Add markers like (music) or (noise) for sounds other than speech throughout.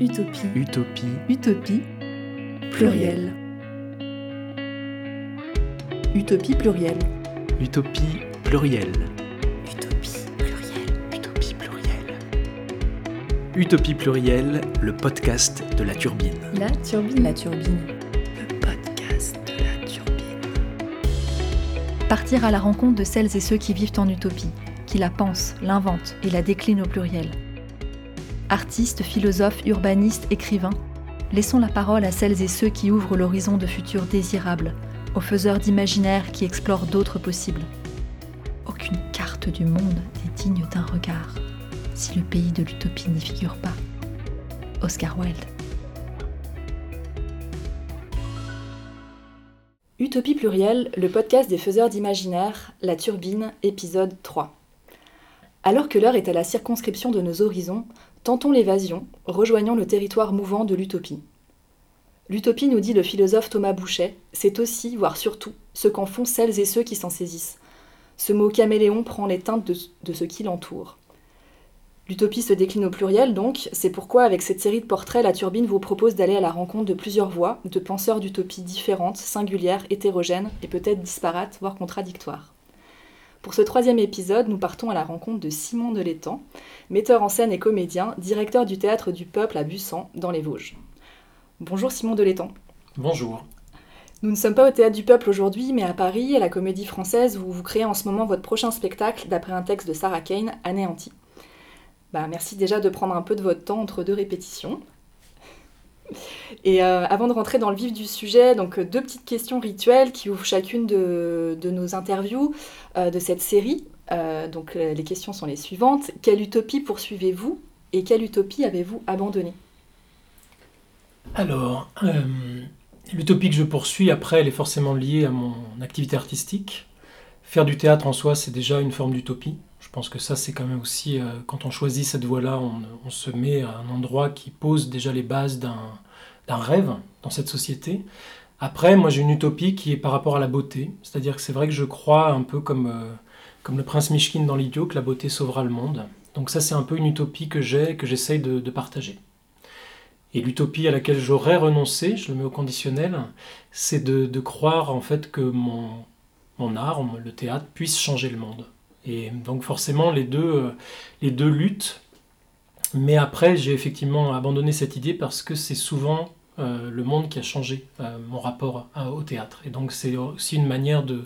Utopie. Utopie. Utopie. Pluriel. Utopie pluriel. Utopie plurielle. Utopie pluriel. Utopie plurielle. Utopie plurielle, le podcast de la turbine. La turbine. La turbine. Le podcast de la turbine. Partir à la rencontre de celles et ceux qui vivent en utopie, qui la pensent, l'inventent et la déclinent au pluriel. Artistes, philosophes, urbanistes, écrivains, laissons la parole à celles et ceux qui ouvrent l'horizon de futurs désirables, aux faiseurs d'imaginaire qui explorent d'autres possibles. Aucune carte du monde n'est digne d'un regard si le pays de l'utopie n'y figure pas. Oscar Wilde. Utopie plurielle, le podcast des faiseurs d'imaginaire, La Turbine, épisode 3. Alors que l'heure est à la circonscription de nos horizons, tentons l'évasion, rejoignons le territoire mouvant de l'utopie. L'utopie, nous dit le philosophe Thomas Bouchet, c'est aussi, voire surtout, ce qu'en font celles et ceux qui s'en saisissent. Ce mot caméléon prend les teintes de, de ce qui l'entoure. L'utopie se décline au pluriel, donc, c'est pourquoi, avec cette série de portraits, la Turbine vous propose d'aller à la rencontre de plusieurs voix, de penseurs d'utopie différentes, singulières, hétérogènes et peut-être disparates, voire contradictoires. Pour ce troisième épisode, nous partons à la rencontre de Simon Delétang, metteur en scène et comédien, directeur du théâtre du Peuple à Bussan, dans les Vosges. Bonjour Simon Delétang. Bonjour. Nous ne sommes pas au théâtre du Peuple aujourd'hui, mais à Paris, à la Comédie Française, où vous créez en ce moment votre prochain spectacle d'après un texte de Sarah Kane, Anéanti. Bah, merci déjà de prendre un peu de votre temps entre deux répétitions. Et euh, avant de rentrer dans le vif du sujet, donc deux petites questions rituelles qui ouvrent chacune de, nos interviews euh, de cette série. Euh, donc les questions sont les suivantes. Quelle utopie poursuivez-vous et quelle utopie avez-vous abandonnée? Alors, euh, l'utopie que je poursuis, après, elle est forcément liée à mon activité artistique. Faire du théâtre en soi, c'est déjà une forme d'utopie. Je pense que ça, c'est quand même aussi, euh, quand on choisit cette voie-là, on, se met à un endroit qui pose déjà les bases d'un rêve dans cette société. Après, moi, j'ai une utopie qui est par rapport à la beauté. C'est-à-dire que c'est vrai que je crois un peu comme, euh, comme le prince Mishkin dans l'idiot, que la beauté sauvera le monde. Donc ça, c'est un peu une utopie que j'ai, que j'essaye de, partager. Et l'utopie à laquelle j'aurais renoncé, je le mets au conditionnel, c'est de, de croire en fait que mon, mon art, le théâtre, puisse changer le monde. Et donc forcément, les deux, euh, les deux luttent. Mais après, j'ai effectivement abandonné cette idée parce que c'est souvent euh, le monde qui a changé euh, mon rapport au théâtre. Et donc c'est aussi une manière de,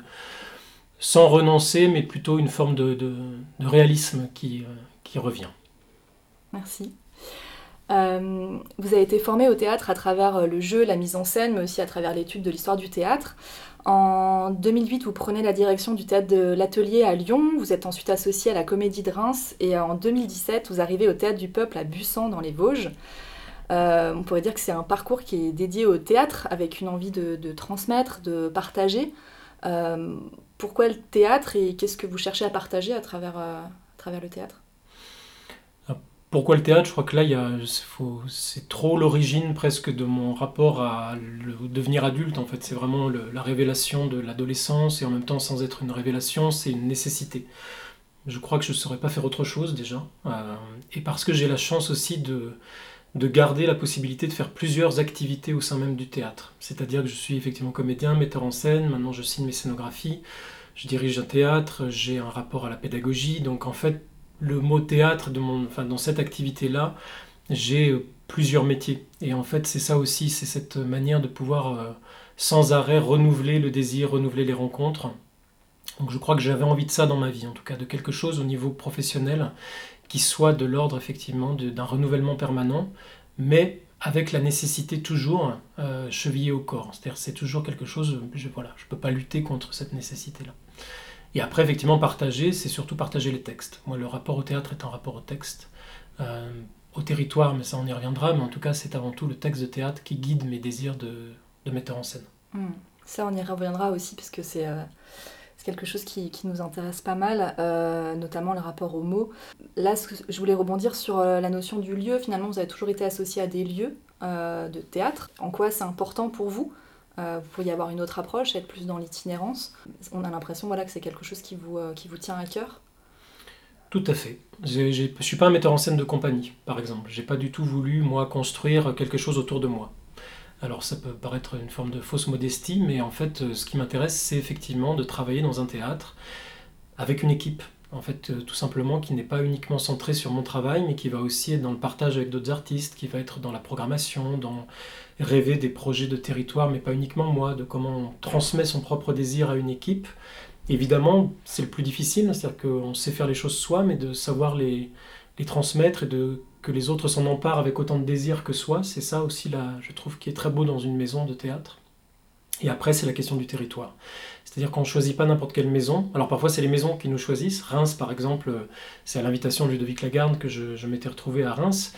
sans renoncer, mais plutôt une forme de, de- réalisme qui, qui revient. Merci. Euh, vous avez été formé au théâtre à travers euh, le jeu, la mise en scène, mais aussi à travers l'étude de l'histoire du théâtre. En 2008, vous prenez la direction du théâtre de l'Atelier à Lyon. Vous êtes ensuite associé à la Comédie de Reims. Et en 2017, vous arrivez au théâtre du Peuple à Bussan, dans les Vosges. Euh, on pourrait dire que c'est un parcours qui est dédié au théâtre, avec une envie de, transmettre, de partager. Pourquoi le théâtre et qu'est-ce que vous cherchez à partager à travers le théâtre? Pourquoi le théâtre Je crois que là, c'est trop l'origine presque de mon rapport à devenir adulte. En fait, c'est vraiment la révélation de l'adolescence et en même temps, sans être une révélation, c'est une nécessité. Je crois que je ne saurais pas faire autre chose déjà. Euh, et parce que j'ai la chance aussi de, de garder la possibilité de faire plusieurs activités au sein même du théâtre. C'est-à-dire que je suis effectivement comédien, metteur en scène, maintenant je signe mes scénographies, je dirige un théâtre, j'ai un rapport à la pédagogie. Donc en fait, le mot théâtre, dans cette activité-là, j'ai euh, plusieurs métiers. Et en fait, c'est ça aussi, c'est cette manière de pouvoir euh, sans arrêt renouveler le désir, renouveler les rencontres. Donc je crois que j'avais envie de ça dans ma vie, en tout cas de quelque chose au niveau professionnel qui soit de l'ordre effectivement d'un renouvellement permanent, mais avec la nécessité toujours euh, chevillée au corps. C'est-à-dire c'est toujours quelque chose, je voilà, je peux pas lutter contre cette nécessité-là. Et après, effectivement, partager, c'est surtout partager les textes. Moi, le rapport au théâtre est un rapport au texte, euh, au territoire, mais ça, on y reviendra. Mais en tout cas, c'est avant tout le texte de théâtre qui guide mes désirs de, de metteur en scène. Hmm. Ça, on y reviendra aussi, parce que c'est euh, c'est quelque chose qui, qui nous intéresse pas mal, euh, notamment le rapport aux mots. Là, je voulais rebondir sur la notion du lieu. Finalement, vous avez toujours été associé à des lieux de théâtre. En quoi c'est important pour vous? Euh, Vous pourriez avoir une autre approche, être plus dans l'itinérance. On a l'impression voilà, que c'est quelque chose qui vous, euh, tient à cœur. Tout à fait. Je ne suis pas un metteur en scène de compagnie, par exemple. J'ai pas du tout voulu, moi, construire quelque chose autour de moi. Alors ça peut paraître une forme de fausse modestie, mais en fait, euh, ce qui m'intéresse, c'est effectivement de travailler dans un théâtre avec une équipe, en fait, euh, tout simplement, qui n'est pas uniquement centrée sur mon travail, mais qui va aussi être dans le partage avec d'autres artistes, qui va être dans la programmation, dans rêver des projets de territoire, mais pas uniquement moi, de comment on transmet son propre désir à une équipe. Évidemment, c'est le plus difficile, c'est-à-dire qu'on sait faire les choses soi, mais de savoir les, les transmettre et de que les autres s'en emparent avec autant de désir que soi, c'est ça aussi, là, je trouve, qui est très beau dans une maison de théâtre. Et après, c'est la question du territoire. C'est-à-dire qu'on ne choisit pas n'importe quelle maison. Alors parfois, c'est les maisons qui nous choisissent. Reims, par exemple, c'est à l'invitation de Ludovic Lagarde que je, m'étais retrouvé à Reims.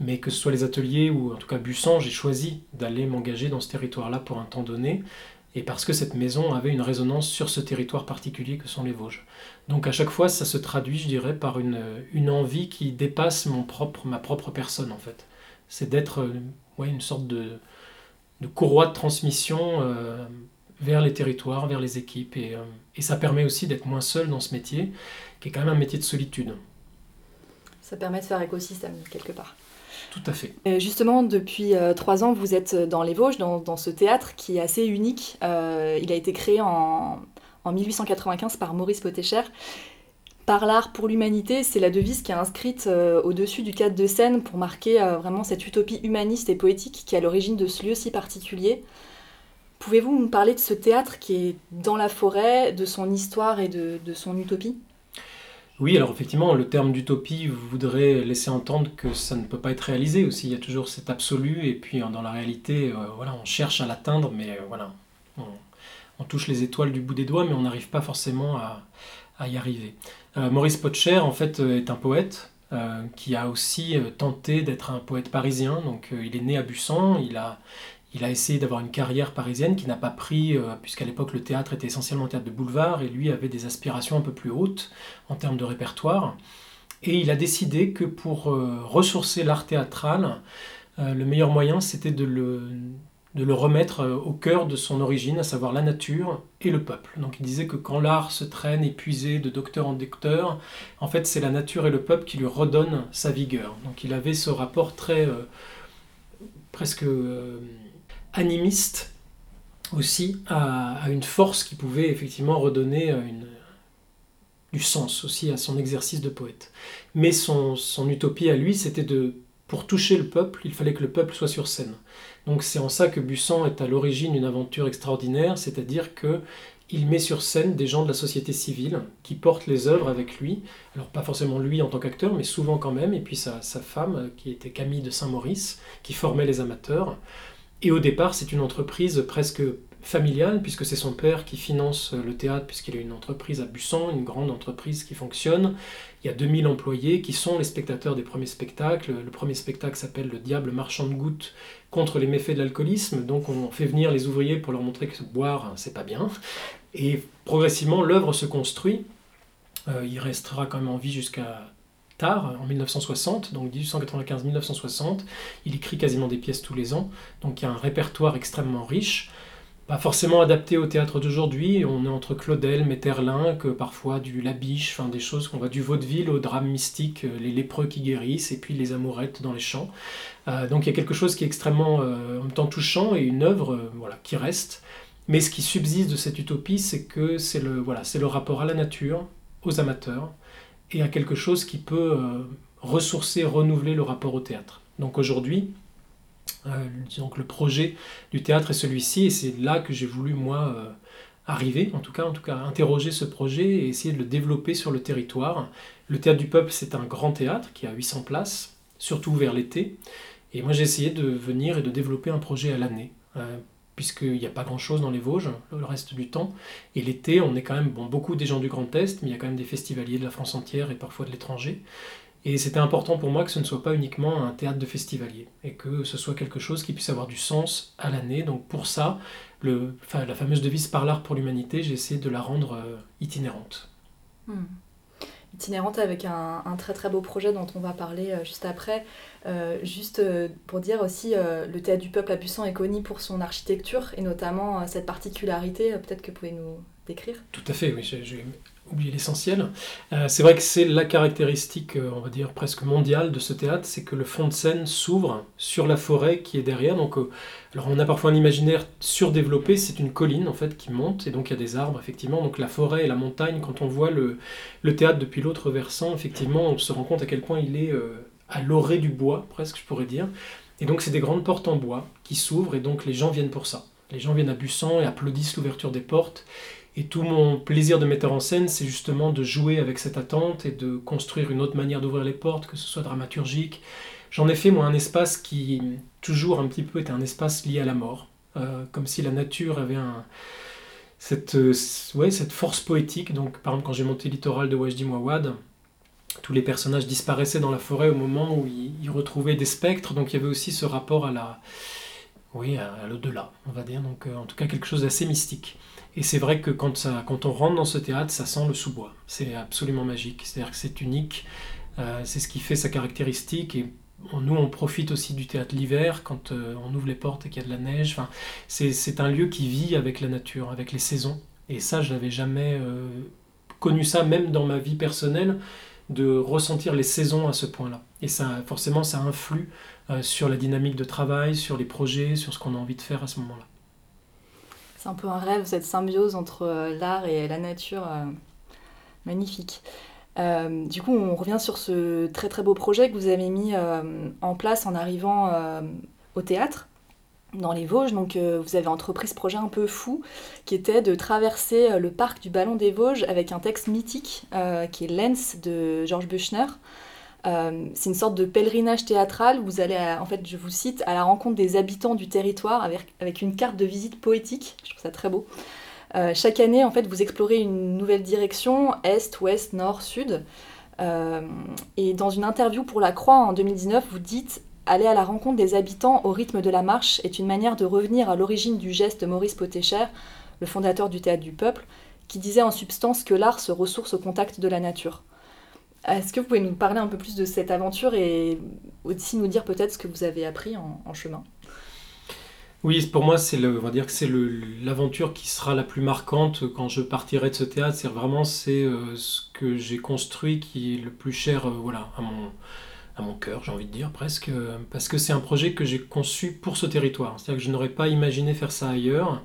Mais que ce soit les ateliers ou en tout cas Bussan, j'ai choisi d'aller m'engager dans ce territoire-là pour un temps donné et parce que cette maison avait une résonance sur ce territoire particulier que sont les Vosges. Donc à chaque fois, ça se traduit, je dirais, par une, une envie qui dépasse mon propre, ma propre personne, en fait. C'est d'être euh, ouais, une sorte de, de, courroie de transmission euh, vers les territoires, vers les équipes, et, euh, et ça permet aussi d'être moins seul dans ce métier, qui est quand même un métier de solitude. Ça permet de faire écosystème, quelque part. Tout à fait. justement, depuis euh, trois ans, vous êtes dans les Vosges, dans, dans ce théâtre qui est assez unique. Euh, il a été créé en, en 1895 par Maurice Potécher. Par l'art pour l'humanité, c'est la devise qui est inscrite euh, au-dessus du cadre de scène pour marquer euh, vraiment cette utopie humaniste et poétique qui est à l'origine de ce lieu si particulier. Pouvez-vous nous parler de ce théâtre qui est dans la forêt, de son histoire et de, son utopie? Oui, alors effectivement, le terme d'utopie voudrait laisser entendre que ça ne peut pas être réalisé aussi. Il y a toujours cet absolu, et puis dans la réalité, euh, on cherche à l'atteindre, mais euh, voilà, on, touche les étoiles du bout des doigts, mais on n'arrive pas forcément à, y arriver. Euh, Maurice Potcher, en fait, est un poète euh, qui a aussi tenté d'être un poète parisien. Donc, il est né à Bussan, il a essayé d'avoir une carrière parisienne qui n'a pas pris, euh, puisqu'à l'époque le théâtre était essentiellement théâtre de boulevard, et lui avait des aspirations un peu plus hautes en termes de répertoire. Et il a décidé que pour euh, ressourcer l'art théâtral, euh, le meilleur moyen c'était de le, de le remettre au cœur de son origine, à savoir la nature et le peuple. Donc il disait que quand l'art se traîne épuisé de docteur en docteur, en fait c'est la nature et le peuple qui lui redonnent sa vigueur. Donc il avait ce rapport très... presque animiste aussi à, une force qui pouvait effectivement redonner euh, du sens aussi à son exercice de poète. Mais son, utopie à lui, c'était de, pour toucher le peuple, il fallait que le peuple soit sur scène. Donc c'est en ça que Bussan est à l'origine d'une aventure extraordinaire, c'est-à-dire que il met sur scène des gens de la société civile qui portent les œuvres avec lui. Alors pas forcément lui en tant qu'acteur, mais souvent quand même, et puis sa, sa femme, qui était Camille de Saint-Maurice, qui formait les amateurs. Et au départ, c'est une entreprise presque familiale, puisque c'est son père qui finance le théâtre, puisqu'il a une entreprise à Bussan, une grande entreprise qui fonctionne. Il y a 2000 employés qui sont les spectateurs des premiers spectacles. Le premier spectacle s'appelle Le diable marchand de gouttes contre les méfaits de l'alcoolisme. Donc on fait venir les ouvriers pour leur montrer que boire, c'est pas bien. Et progressivement, l'œuvre se construit. Euh, il restera quand même en vie jusqu'à tard, en 1960, donc 1895-1960. Il écrit quasiment des pièces tous les ans, donc il y a un répertoire extrêmement riche, pas forcément adapté au théâtre d'aujourd'hui. On est entre Claudel, Metterlin, que parfois du Labiche, enfin des choses qu'on voit du vaudeville au drame mystique, euh, les lépreux qui guérissent, et puis les amourettes dans les champs. Euh, donc il y a quelque chose qui est extrêmement euh, en même temps touchant et une œuvre voilà, qui reste. Mais ce qui subsiste de cette utopie, c'est que c'est le, voilà, c'est le rapport à la nature, aux amateurs, et à quelque chose qui peut euh, ressourcer, renouveler le rapport au théâtre. Donc aujourd'hui, euh, le projet du théâtre est celui-ci, et c'est là que j'ai voulu, moi, euh, arriver, en tout cas, en tout cas, interroger ce projet et essayer de le développer sur le territoire. Le théâtre du peuple, c'est un grand théâtre qui a 800 places, surtout vers l'été. Et moi, j'ai essayé de venir et de développer un projet à l'année, puisqu'il n'y a pas grand-chose dans les Vosges le reste du temps. Et l'été, on est quand même bon, beaucoup des gens du Grand Est, mais il y a quand même des festivaliers de la France entière et parfois de l'étranger. Et c'était important pour moi que ce ne soit pas uniquement un théâtre de festivaliers, et que ce soit quelque chose qui puisse avoir du sens à l'année. Donc pour ça, la fameuse devise par l'art pour l'humanité, j'ai essayé de la rendre euh, itinérante. Hmm itinérante avec un, très très beau projet dont on va parler euh, juste après. Euh, juste euh, pour dire aussi, le théâtre du peuple à Bussan est connu pour son architecture et notamment cette particularité, peut-être que vous pouvez nous décrire Tout à fait, oui. Oublier l'essentiel. Euh, c'est vrai que c'est la caractéristique, euh, on va dire, presque mondiale de ce théâtre, c'est que le fond de scène s'ouvre sur la forêt qui est derrière. Donc, euh, alors on a parfois un imaginaire surdéveloppé, c'est une colline en fait qui monte, et donc il y a des arbres, effectivement. Donc la forêt et la montagne, quand on voit le, théâtre depuis l'autre versant, effectivement, on se rend compte à quel point il est à l'orée du bois, presque, je pourrais dire. Et donc c'est des grandes portes en bois qui s'ouvrent, et donc les gens viennent pour ça. Les gens viennent à Bussan et applaudissent l'ouverture des portes. Et tout mon plaisir de metteur en scène, c'est justement de jouer avec cette attente et de construire une autre manière d'ouvrir les portes, que ce soit dramaturgique. J'en ai fait, moi, un espace qui, toujours un petit peu, était un espace lié à la mort. Euh, comme si la nature avait cette, euh, ouais, cette force poétique. Donc, par exemple, quand j'ai monté Littoral de Wajdi Mouawad, tous les personnages disparaissaient dans la forêt au moment où ils, retrouvaient des spectres. Donc, il y avait aussi ce rapport à la, oui, à, l'au-delà, on va dire. Donc, euh, en tout cas, quelque chose d'assez mystique. Et c'est vrai que quand, on rentre dans ce théâtre, ça sent le sous-bois. C'est absolument magique. C'est-à-dire que c'est unique. Euh, c'est ce qui fait sa caractéristique. Et nous, on profite aussi du théâtre l'hiver quand euh, on ouvre les portes et qu'il y a de la neige. Enfin, c'est un lieu qui vit avec la nature, avec les saisons. Et ça, je n'avais jamais euh, connu ça, même dans ma vie personnelle, de ressentir les saisons à ce point-là. Et ça, forcément, ça influe sur la dynamique de travail, sur les projets, sur ce qu'on a envie de faire à ce moment-là. C'est un peu un rêve, cette symbiose entre euh, l'art et la nature. Euh, magnifique. Euh, du coup, on revient sur ce très très beau projet que vous avez mis en place en arrivant au théâtre dans les Vosges. Donc, vous avez entrepris ce projet un peu fou qui était de traverser le parc du Ballon des Vosges avec un texte mythique qui est Lens de Georges Büchner. Euh, c'est une sorte de pèlerinage théâtral où vous allez, en fait, je vous cite, à la rencontre des habitants du territoire avec, une carte de visite poétique. Je trouve ça très beau. Euh, chaque année, en fait, vous explorez une nouvelle direction, est, ouest, nord, sud. Euh, et dans une interview pour La Croix en 2019, vous dites Aller à la rencontre des habitants au rythme de la marche est une manière de revenir à l'origine du geste Maurice Potécher, le fondateur du Théâtre du Peuple, qui disait en substance que l'art se ressource au contact de la nature. Est-ce que vous pouvez nous parler un peu plus de cette aventure et aussi nous dire peut-être ce que vous avez appris en, chemin? Oui, pour moi, c'est le, on va dire que c'est l'aventure qui sera la plus marquante quand je partirai de ce théâtre. C'est vraiment c'est euh, ce que j'ai construit qui est le plus cher, euh, voilà, à mon à mon cœur, j'ai envie de dire presque, euh, parce que c'est un projet que j'ai conçu pour ce territoire. C'est-à-dire que je n'aurais pas imaginé faire ça ailleurs,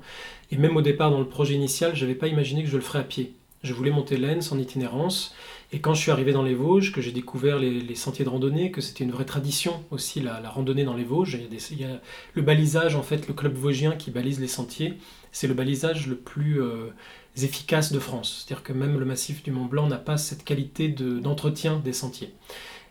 et même au départ dans le projet initial, je n'avais pas imaginé que je le ferais à pied. Je voulais monter l'ENS en itinérance, et quand je suis arrivé dans les Vosges, que j'ai découvert les, sentiers de randonnée, que c'était une vraie tradition aussi, la, randonnée dans les Vosges, il y, a le balisage, en fait, le club vosgien qui balise les sentiers, c'est le balisage le plus euh, efficace de France. C'est-à-dire que même le massif du Mont Blanc n'a pas cette qualité d'entretien des sentiers.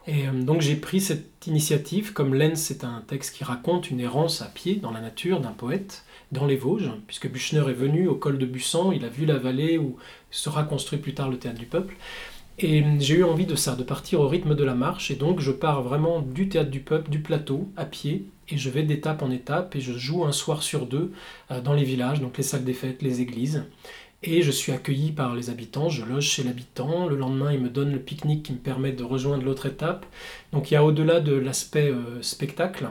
Et euh, donc j'ai pris cette initiative, comme Lens c'est un texte qui raconte une errance à pied dans la nature d'un poète dans les Vosges, puisque Buchner est venu au col de Bussan, il a vu la vallée où sera construit plus tard le théâtre du peuple. Et j'ai eu envie de ça, de partir au rythme de la marche. Et donc je pars vraiment du théâtre du peuple, du plateau, à pied. Et je vais d'étape en étape. Et je joue un soir sur deux euh, dans les villages, donc les salles des fêtes, les églises. Et je suis accueilli par les habitants, je loge chez l'habitant. Le lendemain, il me donne le pique-nique qui me permet de rejoindre l'autre étape. Donc il y a au-delà de l'aspect euh, spectacle,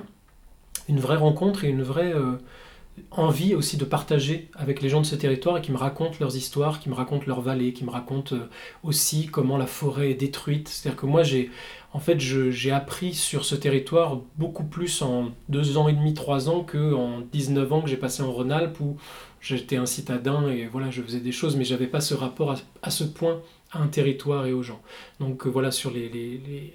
une vraie rencontre et une vraie... Euh, envie aussi de partager avec les gens de ce territoire et qui me racontent leurs histoires, qui me racontent leurs vallées, qui me racontent euh, aussi comment la forêt est détruite. C'est-à-dire que moi, j'ai en fait, j'ai appris sur ce territoire beaucoup plus en deux ans et demi, trois ans qu'en 19 ans que j'ai passé en Rhône-Alpes où j'étais un citadin et voilà, je faisais des choses, mais j'avais pas ce rapport à, ce point à un territoire et aux gens. Donc euh, voilà, sur les, les,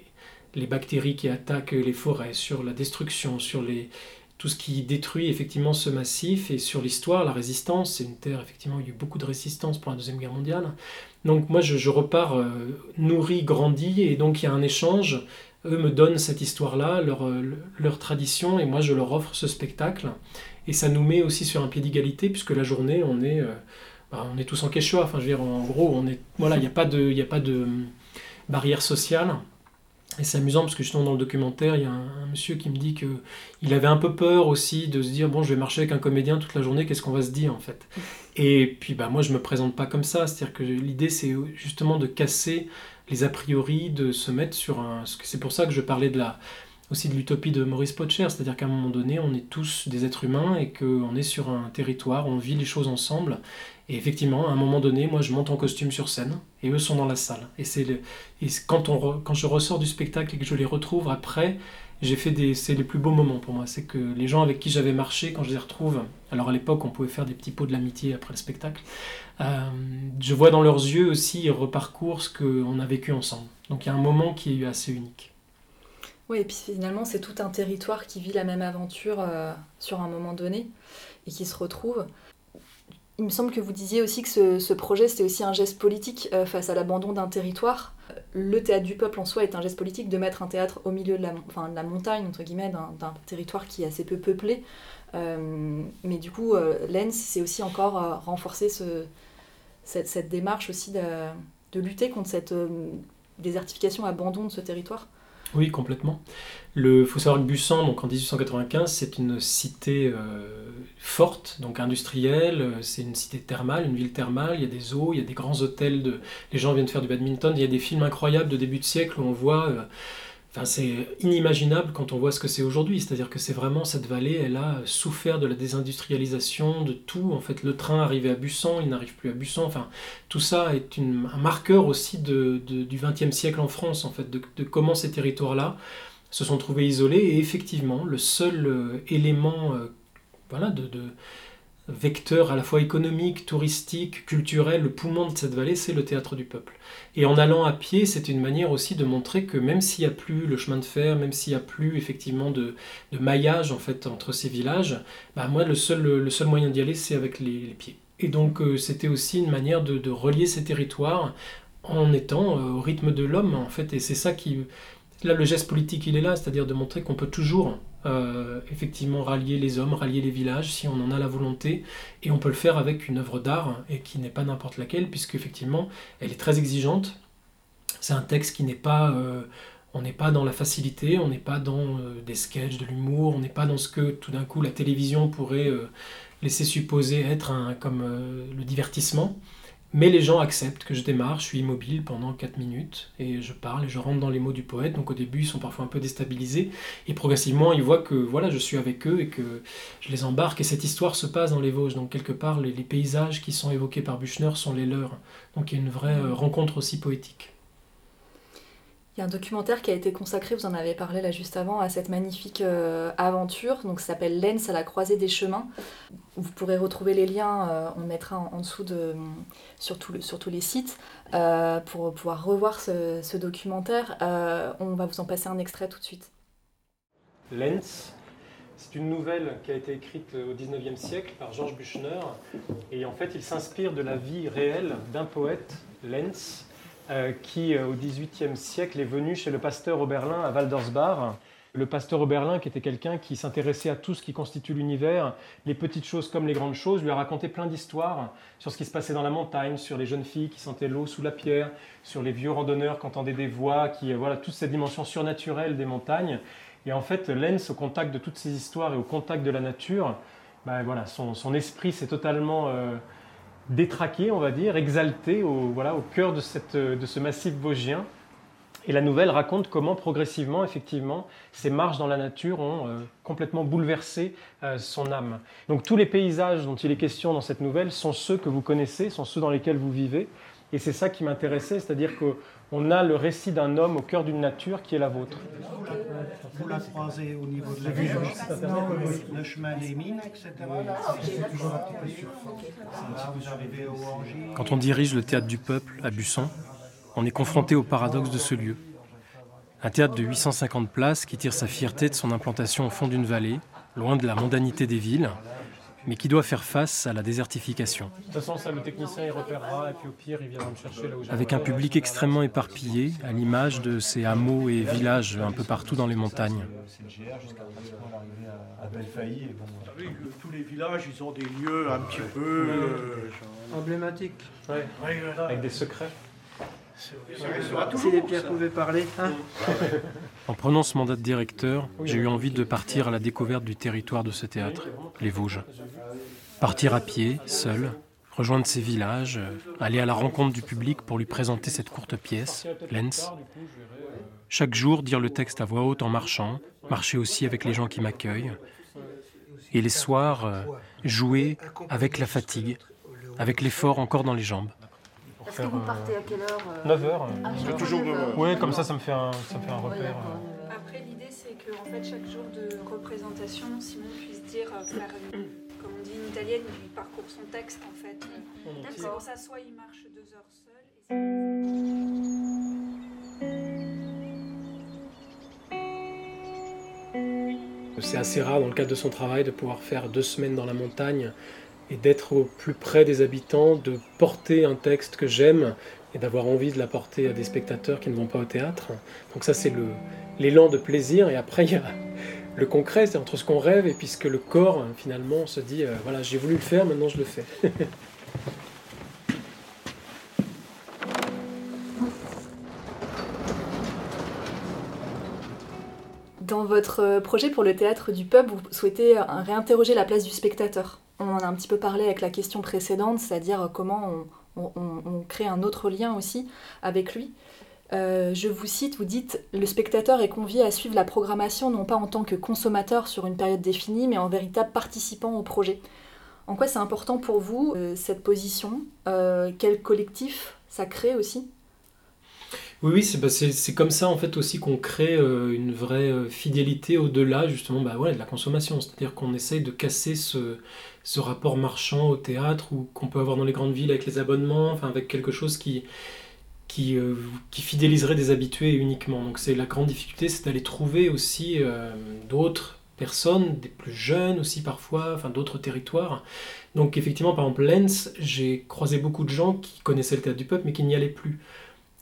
les bactéries qui attaquent les forêts, sur la destruction, sur les, tout ce qui détruit effectivement ce massif et sur l'histoire, la résistance. C'est une terre, effectivement, il y a eu beaucoup de résistance pour la Deuxième Guerre mondiale. Donc moi, je, repars euh, nourri, grandi, et donc il y a un échange. Eux me donnent cette histoire-là, leur, euh, leur tradition, et moi, je leur offre ce spectacle. Et ça nous met aussi sur un pied d'égalité, puisque la journée, on est, euh, bah, on est tous en quechua. Enfin, je veux dire, en gros, on est, voilà, il n'y a pas de, a pas de barrière sociale. Et c'est amusant parce que justement dans le documentaire, il y a un, monsieur qui me dit que il avait un peu peur aussi de se dire bon, je vais marcher avec un comédien toute la journée, qu'est-ce qu'on va se dire en fait? Et puis bah moi je me présente pas comme ça, c'est-à-dire que l'idée c'est justement de casser les a priori, de se mettre sur un. C'est pour ça que je parlais de la aussi de l'utopie de Maurice Potcher, c'est-à-dire qu'à un moment donné, on est tous des êtres humains et qu'on est sur un territoire, on vit les choses ensemble. Et effectivement, à un moment donné, moi, je monte en costume sur scène et eux sont dans la salle. Et c'est quand, on quand je ressors du spectacle et que je les retrouve après, j'ai fait des, c'est les plus beaux moments pour moi. C'est que les gens avec qui j'avais marché, quand je les retrouve, alors à l'époque, on pouvait faire des petits pots de l'amitié après le spectacle. Euh, je vois dans leurs yeux aussi, ils reparcourent ce qu'on a vécu ensemble. Donc il y a un moment qui est assez unique. Oui, et puis finalement, c'est tout un territoire qui vit la même aventure euh, sur un moment donné et qui se retrouve. Il me semble que vous disiez aussi que ce, projet, c'était aussi un geste politique euh, face à l'abandon d'un territoire. Le théâtre du peuple en soi est un geste politique de mettre un théâtre au milieu de la, montagne, entre guillemets, d'un territoire qui est assez peu peuplé. Euh, mais du coup, Lens, c'est aussi encore renforcer ce, cette, démarche aussi de lutter contre cette désertification, abandon de ce territoire. Oui, complètement. Il faut savoir que Bussan, donc en 1895, c'est une cité euh, forte, donc industrielle, euh, c'est une cité thermale, une ville thermale, il y a des eaux, il y a des grands hôtels, les gens viennent faire du badminton, il y a des films incroyables de début de siècle où on voit... Euh, Enfin, c'est inimaginable quand on voit ce que c'est aujourd'hui. C'est-à-dire que c'est vraiment cette vallée, elle a souffert de la désindustrialisation, de tout. En fait, le train arrivait à Bussan, il n'arrive plus à Bussan. Enfin, tout ça est un marqueur aussi de, du XXe siècle en France, en fait, de, comment ces territoires-là se sont trouvés isolés. Et effectivement, le seul euh, élément euh, voilà, de, de vecteur à la fois économique, touristique, culturel, le poumon de cette vallée, c'est le théâtre du peuple. Et en allant à pied, c'est une manière aussi de montrer que même s'il n'y a plus le chemin de fer, même s'il n'y a plus effectivement de, maillage en fait entre ces villages, bah moi le seul, le seul moyen d'y aller, c'est avec les, pieds. Et donc euh, c'était aussi une manière de, relier ces territoires en étant euh, au rythme de l'homme en fait. Et c'est ça qui, là le geste politique il est là, c'est-à-dire de montrer qu'on peut toujours euh, effectivement rallier les hommes, rallier les villages si on en a la volonté, et on peut le faire avec une œuvre d'art, et qui n'est pas n'importe laquelle, puisque effectivement elle est très exigeante. C'est un texte qui n'est pas... Euh, on n'est pas dans la facilité, on n'est pas dans euh, des sketchs, de l'humour, on n'est pas dans ce que tout d'un coup la télévision pourrait laisser supposer être un, comme le divertissement. Mais les gens acceptent que je démarre, je suis immobile pendant 4 minutes et je parle et je rentre dans les mots du poète. Donc au début, ils sont parfois un peu déstabilisés et progressivement, ils voient que voilà, je suis avec eux et que je les embarque et cette histoire se passe dans les Vosges. Donc quelque part, les, les paysages qui sont évoqués par Buchner sont les leurs. Donc il y a une vraie euh, rencontre aussi poétique. Il y a un documentaire qui a été consacré, vous en avez parlé là juste avant, à cette magnifique euh, aventure. Donc, ça s'appelle Lens à la croisée des chemins. Vous pourrez retrouver les liens, euh, on mettra en, dessous de, sur, tous les sites euh, pour pouvoir revoir ce, documentaire. on va vous en passer un extrait tout de suite. Lens, c'est une nouvelle qui a été écrite au 19e siècle par Georges Büchner. Et en fait, il s'inspire de la vie réelle d'un poète, euh, qui, euh, au XVIIIe siècle, est venu chez le pasteur Oberlin à Waldersbach. Le pasteur Oberlin, qui était quelqu'un qui s'intéressait à tout ce qui constitue l'univers, les petites choses comme les grandes choses, lui a raconté plein d'histoires sur ce qui se passait dans la montagne, sur les jeunes filles qui sentaient l'eau sous la pierre, sur les vieux randonneurs qui entendaient des voix, qui, euh, voilà, toute cette dimension surnaturelle des montagnes. Et en fait, Lenz, au contact de toutes ces histoires et au contact de la nature, ben voilà, son, esprit s'est totalement détraqué, on va dire, exalté au, voilà, au cœur de, cette, de ce massif vosgien. Et la nouvelle raconte comment progressivement, effectivement, ces marches dans la nature ont euh, complètement bouleversé euh, son âme. Donc tous les paysages dont il est question dans cette nouvelle sont ceux que vous connaissez, sont ceux dans lesquels vous vivez. Et c'est ça qui m'intéressait, c'est-à-dire qu'on a le récit d'un homme au cœur d'une nature qui est la vôtre. Vous la croisez au niveau de la le chemin des mines, etc. Quand on dirige le théâtre du peuple à Busson, on est confronté au paradoxe de ce lieu. Un théâtre de 850 places qui tire sa fierté de son implantation au fond d'une vallée, loin de la mondanité des villes, mais qui doit faire face à la désertification. De toute façon, ça, le technicien, il repérera, et puis au pire, il viendra me chercher là où Avec un public extrêmement éparpillé, à l'image de ces hameaux et villages un peu partout dans les montagnes. C'est le GR jusqu'à à Belfailly. Bon... Tous les villages, ils ont des lieux un petit peu emblématiques. Ouais. Avec des secrets. Si les pierres pouvaient parler. Hein en prenant ce mandat de directeur, j'ai eu envie de partir à la découverte du territoire de ce théâtre, les Vosges. Partir à pied, seul, rejoindre ces villages, aller à la rencontre du public pour lui présenter cette courte pièce, Lens. Chaque jour, dire le texte à voix haute en marchant, marcher aussi avec les gens qui m'accueillent. Et les soirs, euh, jouer avec la fatigue, avec l'effort encore dans les jambes. Est-ce que vous partez à quelle heure 9h. Ah, C'est toujours 9 heures. Ouais, comme ça, ça me fait un, ça me fait un Ouais, repère. Après, l'idée, c'est que en fait, chaque jour de représentation, Simon puisse dire, euh, faire, une- comme on dit une italienne, il parcourt son texte, en fait. Donc, C'est pour ça, soit il marche deux heures seul. et- C'est assez rare dans le cadre de son travail de pouvoir faire deux semaines dans la montagne et d'être au plus près des habitants, de porter un texte que j'aime et d'avoir envie de l'apporter à des spectateurs qui ne vont pas au théâtre. Donc ça c'est l'élan de plaisir et après il y a le concret, c'est entre ce qu'on rêve et puis ce que le corps finalement se dit, euh, voilà j'ai voulu le faire, maintenant je le fais. (laughs) Dans votre projet pour le théâtre du pub, vous souhaitez euh, réinterroger la place du spectateur. On en a un petit peu parlé avec la question précédente, c'est-à-dire comment on crée un autre lien aussi avec lui. Euh, je vous cite, vous dites Le spectateur est convié à suivre la programmation non pas en tant que consommateur sur une période définie, mais en véritable participant au projet. En quoi c'est important pour vous, euh, cette position? Euh, Quel collectif ça crée aussi? Oui, oui, c'est bah, c'est- comme ça en fait aussi qu'on crée euh, une vraie euh, fidélité au-delà justement bah, ouais, de la consommation. C'est-à-dire qu'on essaye de casser ce, rapport marchand au théâtre ou qu'on peut avoir dans les grandes villes avec les abonnements, enfin avec quelque chose qui, euh, fidéliserait des habitués uniquement. Donc c'est la grande difficulté, c'est d'aller trouver aussi d'autres personnes, des plus jeunes aussi parfois, d'autres territoires. Donc effectivement, par exemple, Lens, j'ai croisé beaucoup de gens qui connaissaient le théâtre du peuple mais qui n'y allaient plus.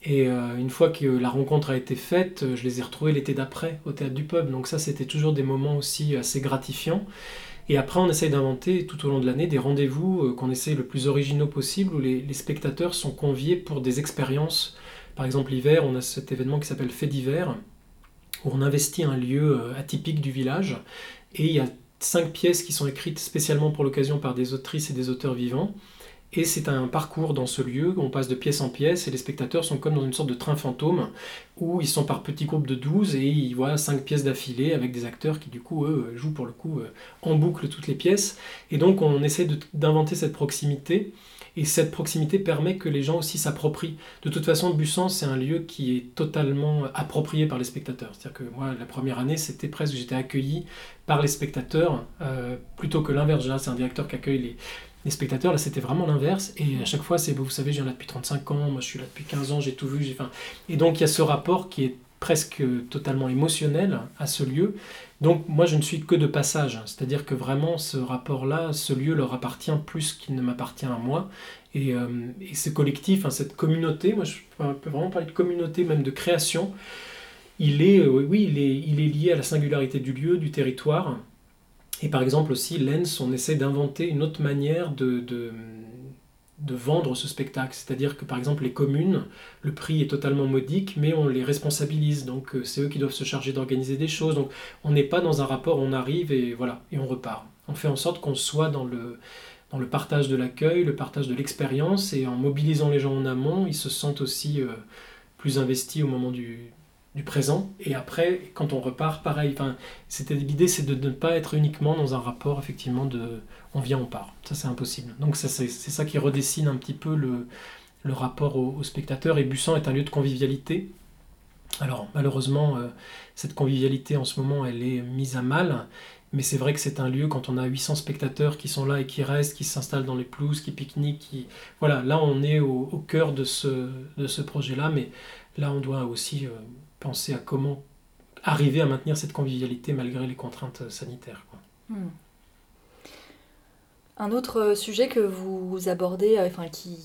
Et euh, une fois que la rencontre a été faite, euh, je les ai retrouvés l'été d'après au théâtre du pub. Donc ça, c'était toujours des moments aussi assez gratifiants. Et après, on essaye d'inventer tout au long de l'année des rendez-vous euh, qu'on essaye le plus originaux possible, où les, les spectateurs sont conviés pour des expériences. Par exemple, l'hiver, on a cet événement qui s'appelle Fait d'hiver, où on investit un lieu atypique du village. Et il y a cinq pièces qui sont écrites spécialement pour l'occasion par des autrices et des auteurs vivants. Et c'est un parcours dans ce lieu, on passe de pièce en pièce et les spectateurs sont comme dans une sorte de train fantôme où ils sont par petits groupes de 12 et ils voient cinq pièces d'affilée avec des acteurs qui du coup eux jouent pour le coup euh, en boucle toutes les pièces. Et donc on essaie d'inventer cette proximité et cette proximité permet que les gens aussi s'approprient. De toute façon, Bussan, c'est un lieu qui est totalement approprié par les spectateurs. C'est-à-dire que moi, la première année, c'était presque, j'étais accueilli par les spectateurs, euh, plutôt que l'inverse. C'est un directeur qui accueille les, les spectateurs. Là, c'était vraiment l'inverse. Et à chaque fois, c'est, vous savez, je viens là depuis 35 ans, moi je suis là depuis 15 ans, j'ai tout vu. Enfin, et donc, il y a ce rapport qui est presque totalement émotionnel à ce lieu. Donc, moi, je ne suis que de passage. C'est-à-dire que vraiment, ce rapport-là, ce lieu leur appartient plus qu'il ne m'appartient à moi. Et, euh, et ce collectif, hein, cette communauté, moi, je peux vraiment parler de communauté, même de création. Il est, euh, oui, il est, il est lié à la singularité du lieu, du territoire. Et par exemple aussi, Lens, on essaie d'inventer une autre manière de, de, vendre ce spectacle. C'est-à-dire que par exemple, les communes, le prix est totalement modique, mais on les responsabilise. Donc euh, c'est eux qui doivent se charger d'organiser des choses. Donc on n'est pas dans un rapport, on arrive et voilà, et on repart. On fait en sorte qu'on soit dans le, dans le partage de l'accueil, le partage de l'expérience, et en mobilisant les gens en amont, ils se sentent aussi euh, plus investis au moment du, du présent. Et après, quand on repart, pareil. Enfin, c'était l'idée, c'est de ne pas être uniquement dans un rapport effectivement de on vient, on part. Ça, c'est impossible. Donc ça, c'est ça qui redessine un petit peu le, le rapport au, au spectateur. Et Bussan est un lieu de convivialité. Alors malheureusement, euh, cette convivialité en ce moment, elle est mise à mal. Mais c'est vrai que c'est un lieu, quand on a 800 spectateurs qui sont là et qui restent, qui s'installent dans les pelouses, qui pique-niquent, qui... Voilà, là on est au, au cœur de ce, de ce projet-là, mais là on doit aussi euh, penser à comment arriver à maintenir cette convivialité malgré les contraintes sanitaires. Hmm. Un autre sujet que vous abordez, euh, enfin qui,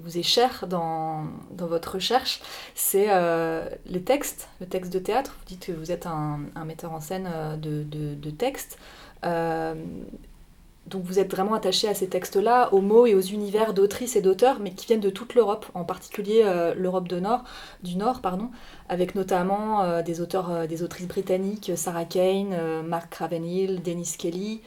vous est cher dans, dans votre recherche, c'est euh, les textes, le texte de théâtre. Vous dites que vous êtes un, metteur en scène euh, de, de, textes. Euh, donc vous êtes vraiment attaché à ces textes-là, aux mots et aux univers d'autrices et d'auteurs, mais qui viennent de toute l'Europe, en particulier euh, l'Europe du Nord, du Nord, pardon, avec notamment euh, des auteurs, euh, des autrices britanniques, Sarah Kane, Mark Ravenhill, Dennis Kelly,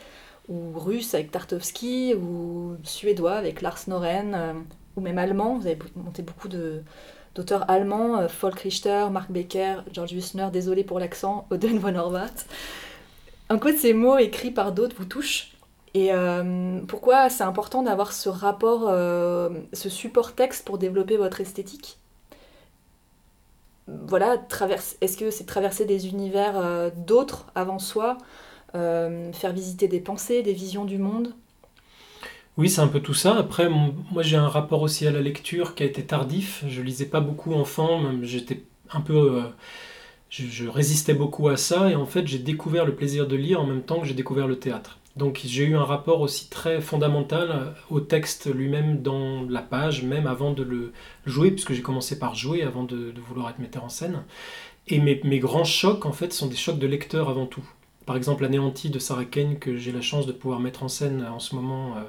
ou russe avec Tartovsky, ou suédois avec Lars Noren, ou même allemand. Vous avez monté beaucoup d'auteurs allemands, Volk Richter, Mark Becker, George Wissner, désolé pour l'accent, (laughs) Oden von Horvath. En quoi ces mots écrits par d'autres vous touchent et pourquoi c'est important d'avoir ce rapport, ce support texte pour développer votre esthétique? Voilà, est-ce que c'est traverser des univers euh, d'autres avant soi, euh, faire visiter des pensées, des visions du monde? Oui, c'est un peu tout ça. Après, moi j'ai un rapport aussi à la lecture qui a été tardif. Je lisais pas beaucoup enfant, j'étais un peu. Euh, je, résistais beaucoup à ça, et en fait j'ai découvert le plaisir de lire en même temps que j'ai découvert le théâtre. Donc j'ai eu un rapport aussi très fondamental euh, au texte lui-même dans la page, même avant de le jouer, puisque j'ai commencé par jouer avant de, vouloir être metteur en scène. Et mes, grands chocs, en fait, sont des chocs de lecteur avant tout. Par exemple, Anéanti de Sarah Kane, que j'ai la chance de pouvoir mettre en scène en ce moment euh,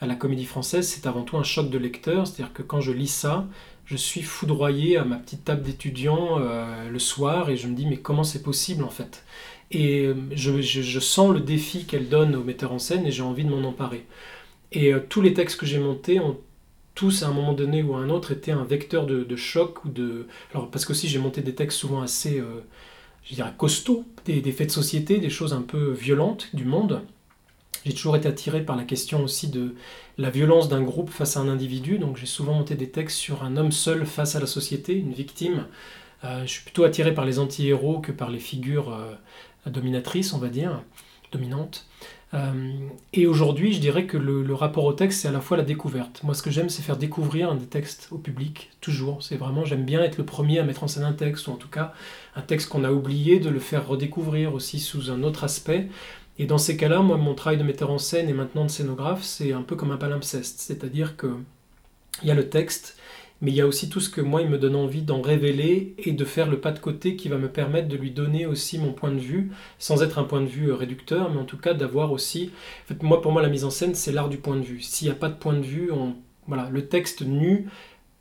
à la Comédie Française, c'est avant tout un choc de lecteur. C'est-à-dire que quand je lis ça, je suis foudroyé à ma petite table d'étudiant euh, le soir et je me dis mais comment c'est possible en fait? Et euh, je, sens le défi qu'elle donne au metteur en scène et j'ai envie de m'en emparer. Et euh, tous les textes que j'ai montés ont tous à un moment donné ou à un autre été un vecteur de, choc ou de alors parce qu'aussi j'ai monté des textes souvent assez euh, je dirais costauds des, faits de société des choses un peu violentes du monde. J'ai toujours été attiré par la question aussi de la violence d'un groupe face à un individu. Donc j'ai souvent monté des textes sur un homme seul face à la société une victime je suis plutôt attiré par les anti-héros que par les figures dominatrice, on va dire, dominante. Euh, et aujourd'hui, je dirais que le, rapport au texte, c'est à la fois la découverte. Moi, ce que j'aime, c'est faire découvrir des textes au public, toujours. C'est vraiment, j'aime bien être le premier à mettre en scène un texte, ou en tout cas, un texte qu'on a oublié, de le faire redécouvrir aussi sous un autre aspect. Et dans ces cas-là, moi, mon travail de metteur en scène et maintenant de scénographe, c'est un peu comme un palimpseste. C'est-à-dire que il y a le texte, mais il y a aussi tout ce que moi, il me donne envie d'en révéler et de faire le pas de côté qui va me permettre de lui donner aussi mon point de vue, sans être un point de vue euh, réducteur, mais en tout cas d'avoir aussi... Moi, pour moi, la mise en scène, c'est l'art du point de vue. S'il n'y a pas de point de vue, voilà, le texte nu,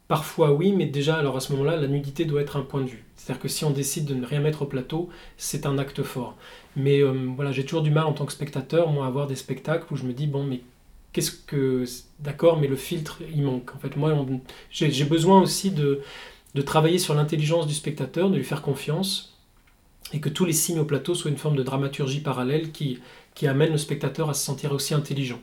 parfois oui, mais déjà, alors à ce moment-là, la nudité doit être un point de vue. C'est-à-dire que si on décide de ne rien mettre au plateau, c'est un acte fort. Mais euh, voilà, j'ai toujours du mal en tant que spectateur, moi, à voir des spectacles où je me dis, bon, mais que. D'accord, mais le filtre, il manque. En fait, moi, j'ai besoin aussi de, de travailler sur l'intelligence du spectateur, de lui faire confiance, et que tous les signes au plateau soient une forme de dramaturgie parallèle qui, amène le spectateur à se sentir aussi intelligent.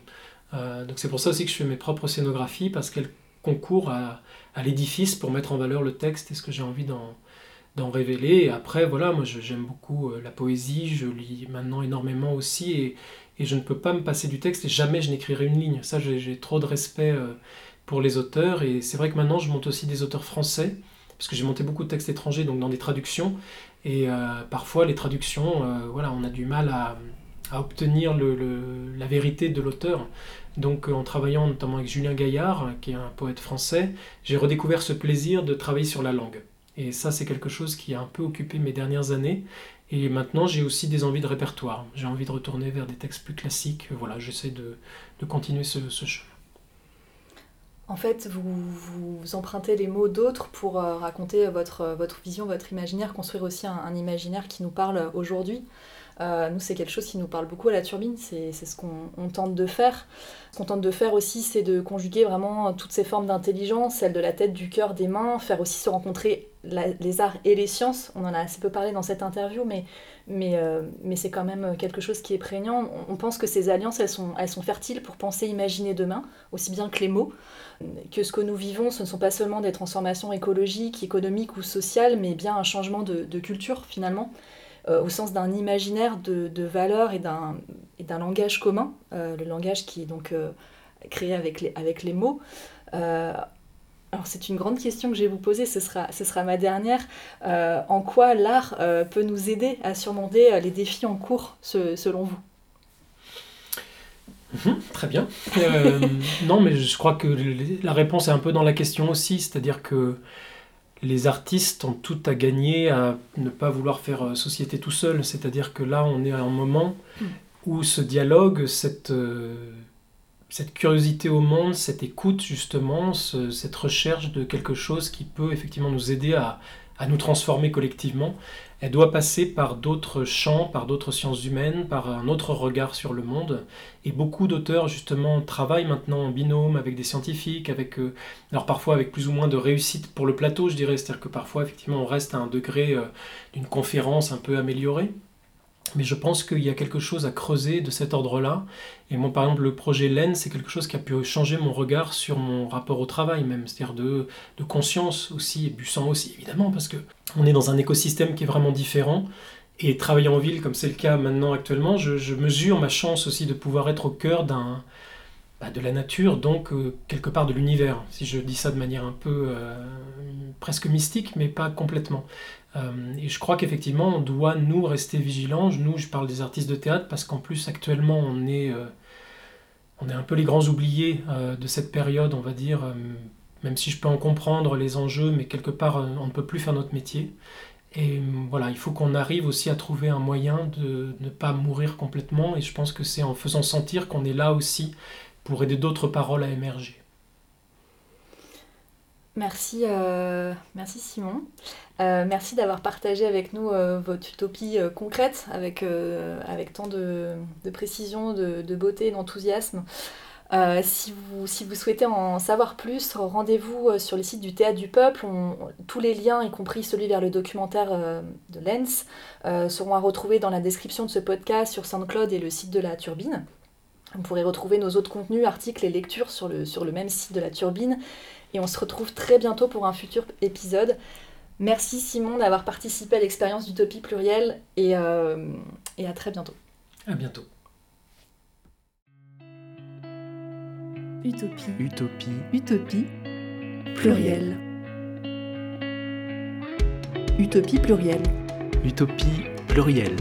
Euh, donc c'est pour ça aussi que je fais mes propres scénographies, parce qu'elles concourent à, l'édifice pour mettre en valeur le texte et ce que j'ai envie d'en révéler. Après, voilà, moi j'aime beaucoup euh, la poésie, je lis maintenant énormément aussi, et, et je ne peux pas me passer du texte et jamais je n'écrirai une ligne. Ça, j'ai trop de respect euh, pour les auteurs et c'est vrai que maintenant je monte aussi des auteurs français parce que j'ai monté beaucoup de textes étrangers donc dans des traductions et euh, parfois les traductions, euh, voilà, on a du mal à, obtenir la vérité de l'auteur. Donc en travaillant notamment avec Julien Gaillard, qui est un poète français, j'ai redécouvert ce plaisir de travailler sur la langue. Et ça, c'est quelque chose qui a un peu occupé mes dernières années. Et maintenant, j'ai aussi des envies de répertoire. J'ai envie de retourner vers des textes plus classiques. Voilà, j'essaie de, de, continuer ce, ce, chemin. En fait, vous, vous empruntez les mots d'autres pour euh, raconter votre, votre vision, votre imaginaire, construire aussi un, imaginaire qui nous parle aujourd'hui. Euh, nous, c'est quelque chose qui nous parle beaucoup à la turbine, c'est ce qu'on tente de faire. Ce qu'on tente de faire aussi, c'est de conjuguer vraiment toutes ces formes d'intelligence, celle de la tête, du cœur, des mains, faire aussi se rencontrer les arts et les sciences. On en a assez peu parlé dans cette interview, mais, mais, euh, mais c'est quand même quelque chose qui est prégnant. On, pense que ces alliances, elles sont, elles sont fertiles pour penser, imaginer demain, aussi bien que les mots. Que ce que nous vivons, ce ne sont pas seulement des transformations écologiques, économiques ou sociales, mais bien un changement de, culture finalement. Euh, au sens d'un imaginaire de, de valeurs et d'un langage commun, euh, le langage qui est donc créé avec les, avec les mots. Alors c'est une grande question que je vais vous poser, ce sera, ce sera ma dernière. en quoi l'art peut nous aider à surmonter les défis en cours selon vous? Mhm, très bien. non, mais je crois que la réponse est un peu dans la question aussi, c'est-à-dire que les artistes ont tout à gagner à ne pas vouloir faire euh, société tout seul. C'est-à-dire que là, on est à un moment mm. où ce dialogue, cette, euh, cette curiosité au monde, cette écoute justement, cette recherche de quelque chose qui peut effectivement nous aider à, nous transformer collectivement, elle doit passer par d'autres champs, par d'autres sciences humaines, par un autre regard sur le monde. Et beaucoup d'auteurs, justement, travaillent maintenant en binôme avec des scientifiques, avec, euh, alors parfois avec plus ou moins de réussite pour le plateau, je dirais. C'est-à-dire que parfois, effectivement, on reste à un degré euh, d'une conférence un peu améliorée. Mais je pense qu'il y a quelque chose à creuser de cet ordre-là. Et moi, par exemple, le projet LEN, c'est quelque chose qui a pu changer mon regard sur mon rapport au travail même, c'est-à-dire de, conscience aussi, et Bussan aussi, évidemment, parce que on est dans un écosystème qui est vraiment différent. Et travailler en ville, comme c'est le cas maintenant actuellement, je, mesure ma chance aussi de pouvoir être au cœur d'un, bah, de la nature, donc euh, quelque part de l'univers, si je dis ça de manière un peu euh, presque mystique, mais pas complètement. Euh, et je crois qu'effectivement, on doit, nous, rester vigilants. Nous, je parle des artistes de théâtre parce qu'en plus, actuellement, on est, euh, on est un peu les grands oubliés euh, de cette période, on va dire, même si je peux en comprendre les enjeux, mais quelque part, on ne peut plus faire notre métier. Et voilà, il faut qu'on arrive aussi à trouver un moyen de ne pas mourir complètement. Et je pense que c'est en faisant sentir qu'on est là aussi pour aider d'autres paroles à émerger. Merci, merci Simon. Euh, merci d'avoir partagé avec nous euh, votre utopie euh, concrète avec, avec tant de, précision, de, beauté d'enthousiasme. si, vous, si vous souhaitez en savoir plus, rendez-vous sur le site du Théâtre du Peuple. tous les liens, y compris celui vers le documentaire de Lens, seront à retrouver dans la description de ce podcast sur SoundCloud et le site de la Turbine. Vous pourrez retrouver nos autres contenus, articles et lectures sur le, sur le même site de la Turbine. Et on se retrouve très bientôt pour un futur épisode. Merci Simon d'avoir participé à l'expérience d'Utopie plurielle et, euh, et à très bientôt. À bientôt. Utopie. Utopie. Utopie. Pluriel. Utopie plurielle. Utopie plurielle.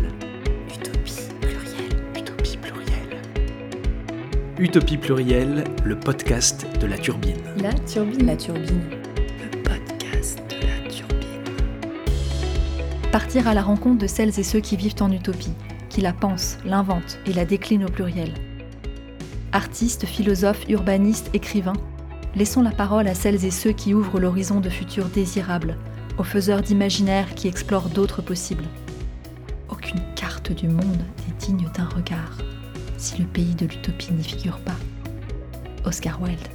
Utopie plurielle, le podcast de la turbine. La turbine. La turbine. partir à la rencontre de celles et ceux qui vivent en utopie, qui la pensent, l'inventent et la déclinent au pluriel. Artistes, philosophes, urbanistes, écrivains, laissons la parole à celles et ceux qui ouvrent l'horizon de futurs désirables, aux faiseurs d'imaginaire qui explorent d'autres possibles. Aucune carte du monde n'est digne d'un regard si le pays de l'utopie n'y figure pas. Oscar Wilde.